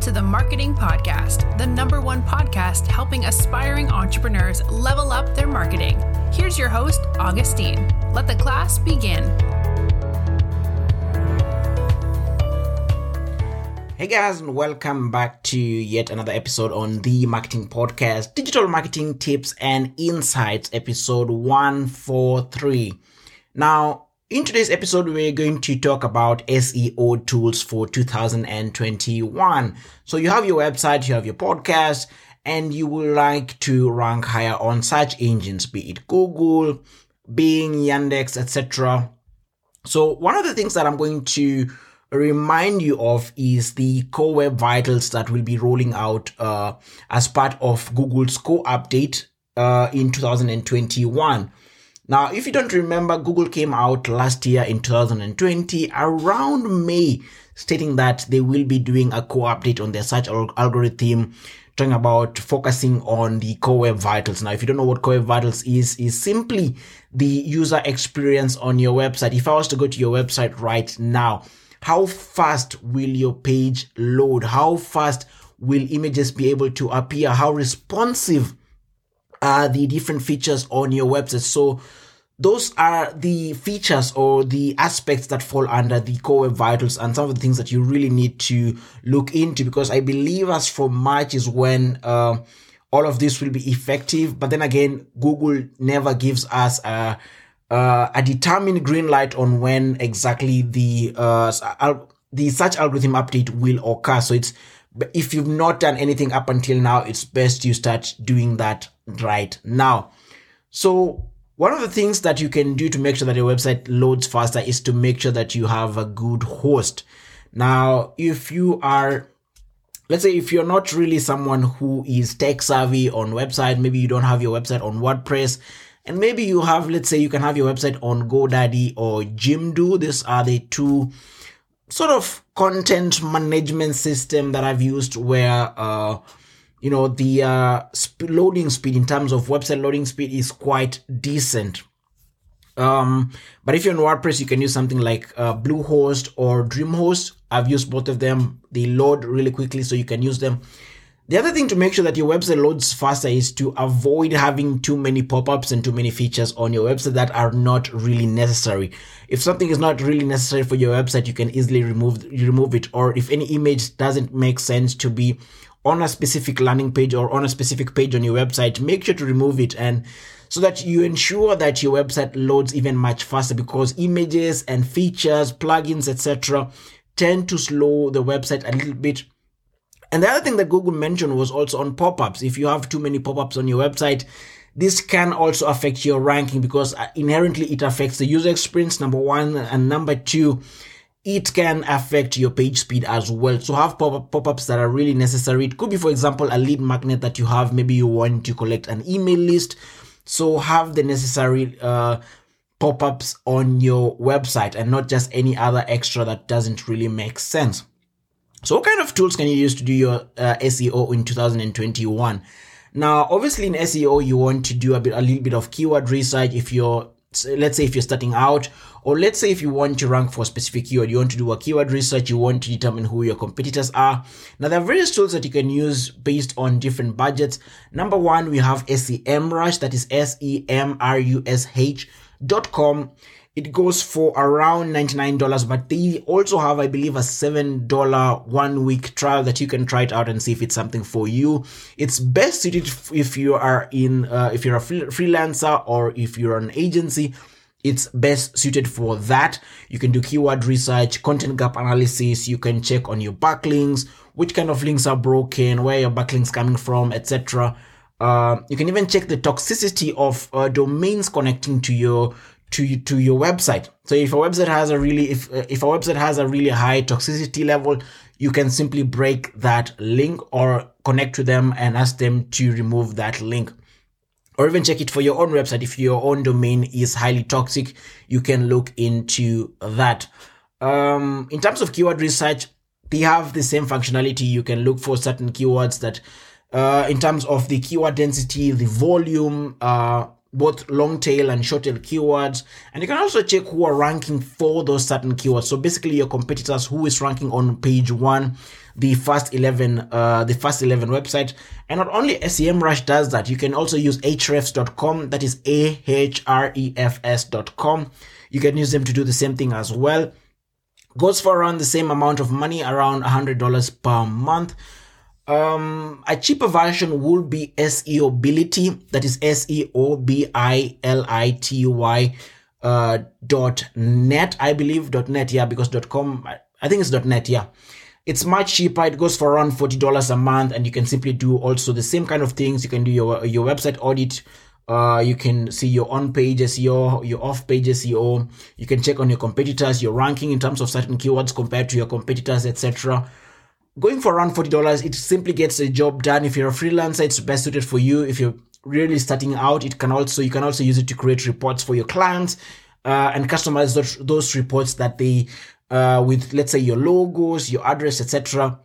to the Marketing Podcast, the number one podcast helping aspiring entrepreneurs level up their marketing. Here's your host, Augustine. Let the class begin. Hey guys, and welcome back to yet another episode on the Marketing Podcast, Digital Marketing Tips and Insights, episode 143. Now, in today's episode, we're going to talk about SEO tools for 2021. So you have your website, you have your podcast, and you would like to rank higher on search engines, be it Google, Bing, Yandex, etc. So one of the things that I'm going to remind you of is the Core Web Vitals that will be rolling out uh, as part of Google's Core Update uh, in 2021. Now, if you don't remember, Google came out last year in 2020 around May stating that they will be doing a core update on their search algorithm talking about focusing on the core web vitals. Now, if you don't know what core web vitals is, is simply the user experience on your website. If I was to go to your website right now, how fast will your page load? How fast will images be able to appear? How responsive are the different features on your website? So those are the features or the aspects that fall under the core vitals and some of the things that you really need to look into because I believe as from March is when uh, all of this will be effective. But then again, Google never gives us a, uh, a determined green light on when exactly the uh, the search algorithm update will occur. So it's if you've not done anything up until now, it's best you start doing that right now. So one of the things that you can do to make sure that your website loads faster is to make sure that you have a good host. Now, if you are let's say if you're not really someone who is tech savvy on website, maybe you don't have your website on WordPress, and maybe you have, let's say you can have your website on GoDaddy or Jimdo. These are the two sort of content management system that I've used where, uh, you know, the uh, sp- loading speed in terms of website loading speed is quite decent. Um, but if you're on WordPress, you can use something like uh, Bluehost or DreamHost. I've used both of them. They load really quickly, so you can use them. The other thing to make sure that your website loads faster is to avoid having too many pop-ups and too many features on your website that are not really necessary. If something is not really necessary for your website, you can easily remove remove it. Or if any image doesn't make sense to be on a specific landing page or on a specific page on your website, make sure to remove it and so that you ensure that your website loads even much faster because images and features, plugins, etc. tend to slow the website a little bit. And the other thing that Google mentioned was also on pop-ups. If you have too many pop-ups on your website, this can also affect your ranking because uh, inherently it affects the user experience, number one, and number two, it can affect your page speed as well. So have pop pop-ups that are really necessary. It could be, for example, a lead magnet that you have. Maybe you want to collect an email list. So have the necessary uh, pop-ups on your website and not just any other extra that doesn't really make sense. So what kind of tools can you use to do your uh, SEO in 2021? Now, obviously in SEO, you want to do a bit, a little bit of keyword research if you're let's say if you're starting out or let's say if you want to rank for a specific keyword you want to do a keyword research you want to determine who your competitors are. Now there are various tools that you can use based on different budgets. Number one we have semrush that is s-e-m-r-u-s-h dot com it goes for around $99 but they also have i believe a $7 one week trial that you can try it out and see if it's something for you. It's best suited if you are in uh, if you're a freelancer or if you're an agency. It's best suited for that. You can do keyword research content gap analysis. You can check on your backlinks which kind of links are broken where your backlinks coming from etc uh, you can even check the toxicity of uh, domains connecting to your to to your website. So if a website has a really if if a website has a really high toxicity level, you can simply break that link or connect to them and ask them to remove that link. Or even check it for your own website. If your own domain is highly toxic, you can look into that. Um, in terms of keyword research, they have the same functionality. You can look for certain keywords that, uh, in terms of the keyword density, the volume, uh, both long tail and short tail keywords. And you can also check who are ranking for those certain keywords. So basically your competitors, who is ranking on page one, the first 11, uh, the first 11 website. And not only SEMrush does that, you can also use ahrefs.com. That is A-H-R-E-F-S.com. You can use them to do the same thing as well. Goes for around the same amount of money, around $100 per month. Um, a cheaper version would be SEObility. That is S E O B I L I T Y uh, dot net. I believe dot net. Yeah, because dot com. I think it's dot net. Yeah. It's much cheaper. It goes for around forty dollars a month, and you can simply do also the same kind of things. You can do your your website audit. Uh, you can see your on-page SEO, your off-page SEO. You can check on your competitors, your ranking in terms of certain keywords compared to your competitors, etc going for around $40 it simply gets the job done if you're a freelancer it's best suited for you if you're really starting out it can also you can also use it to create reports for your clients uh, and customize those, those reports that they uh, with let's say your logos your address etc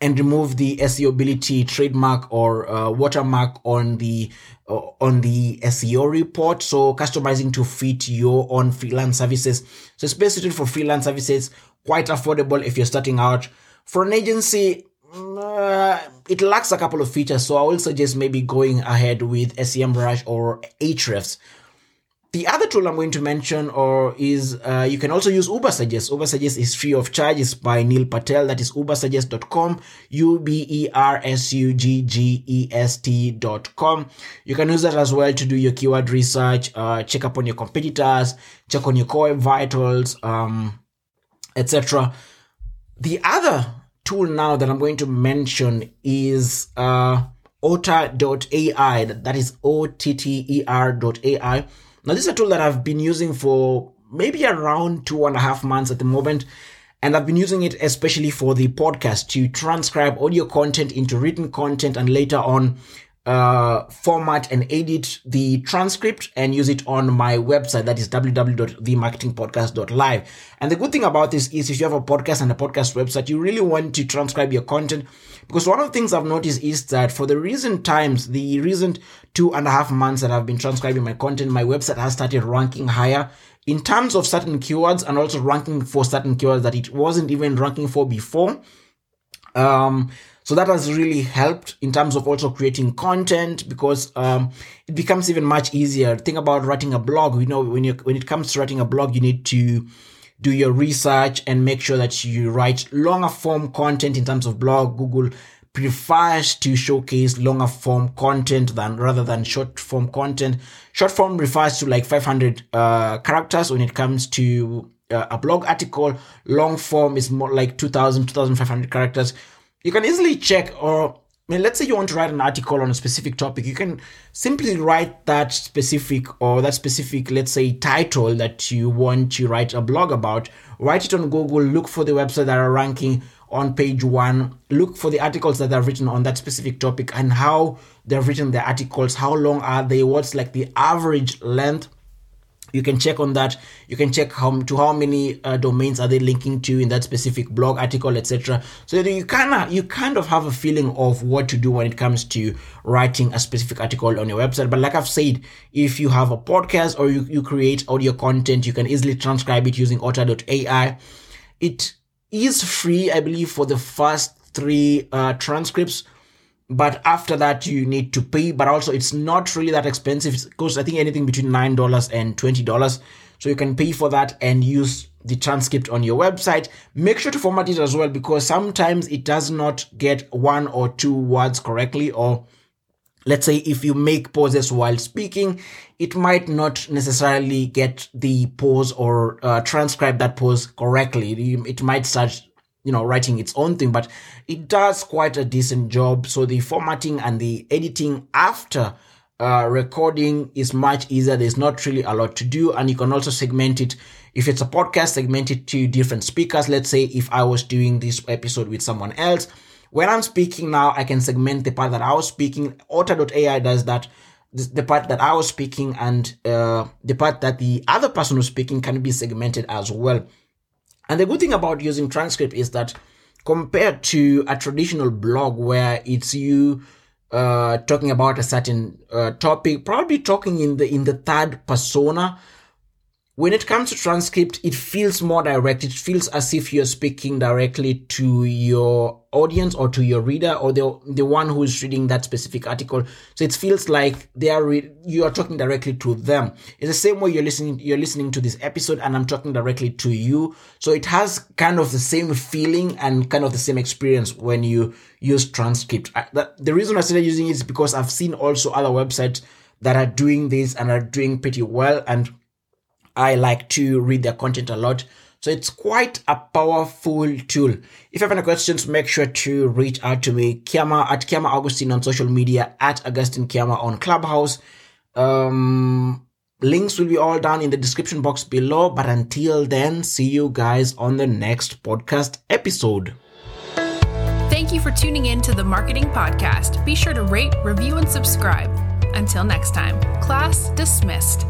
and remove the SEObility trademark or uh, watermark on the uh, on the SEO report. So customizing to fit your own freelance services. So it's best suited for freelance services, quite affordable if you're starting out. For an agency, uh, it lacks a couple of features, so I will suggest maybe going ahead with SEMrush or Ahrefs. The other tool I'm going to mention or is uh, you can also use Ubersuggest. Ubersuggest is free of charge. It's by Neil Patel. That is ubersuggest.com, U-B-E-R-S-U-G-G-E-S-T.com. You can use that as well to do your keyword research, uh, check up on your competitors, check on your core vitals, um, etc. The other tool now that I'm going to mention is uh, otter.ai. That is O-T-T-E-R.ai. Now, this is a tool that I've been using for maybe around two and a half months at the moment. And I've been using it especially for the podcast to transcribe audio content into written content and later on uh, format and edit the transcript and use it on my website that is www.themarketingpodcast.live and the good thing about this is if you have a podcast and a podcast website you really want to transcribe your content. Because one of the things i've noticed is that for the recent times the recent two and a half months that i've been transcribing my content my website has started ranking higher in terms of certain keywords and also ranking for certain keywords that it wasn't even ranking for before. Um so that has really helped in terms of also creating content because um, it becomes even much easier. Think about writing a blog. You know, when you when it comes to writing a blog, you need to do your research and make sure that you write longer form content in terms of blog. Google prefers to showcase longer form content than rather than short form content. Short form refers to like 500 uh, characters when it comes to uh, a blog article. Long form is more like 2000, 2500 characters you can easily check or I mean, let's say you want to write an article on a specific topic, you can simply write that specific or that specific, let's say, title that you want to write a blog about. Write it on Google, look for the websites that are ranking on page one, look for the articles that are written on that specific topic and how they've written the articles, how long are they, what's like the average length you can check on that. You can check how to how many uh, domains are they linking to in that specific blog article etc so you kind of you kind of have a feeling of what to do when it comes to writing a specific article on your website. But like i've said if you have a podcast or you, you create audio content you can easily transcribe it using otter.ai it is free i believe for the first three uh, transcripts but after that you need to pay. But also it's not really that expensive. It costs i think anything between nine dollars and twenty dollars. So you can pay for that and use the transcript on your website. Make sure to format it as well because sometimes it does not get one or two words correctly or let's say if you make pauses while speaking it might not necessarily get the pause or uh, transcribe that pause correctly. It might start you know, writing its own thing, but it does quite a decent job. So the formatting and the editing after uh, recording is much easier. There's not really a lot to do. And you can also segment it. If it's a podcast, segment it to different speakers. Let's say if I was doing this episode with someone else, when I'm speaking now, I can segment the part that I was speaking. Otter.ai does that. The part that I was speaking and uh, the part that the other person was speaking can be segmented as well. And the good thing about using transcript is that compared to a traditional blog where it's you uh, talking about a certain uh, topic, probably talking in the in the third persona when it comes to transcript, it feels more direct. It feels as if you're speaking directly to your audience or to your reader or the the one who is reading that specific article. So it feels like they are re- you are talking directly to them. It's the same way you're listening you're listening to this episode and I'm talking directly to you. So it has kind of the same feeling and kind of the same experience when you use transcript. I, the reason I started using it is because I've seen also other websites that are doing this and are doing pretty well and I like to read their content a lot. So it's quite a powerful tool. If you have any questions, make sure to reach out to me, Kiama at Kiama Augustine on social media, at Augustine Kiama on Clubhouse. Um, links will be all down in the description box below. But until then, see you guys on the next podcast episode. Thank you for tuning in to the Marketing Podcast. Be sure to rate, review, and subscribe. Until next time, class dismissed.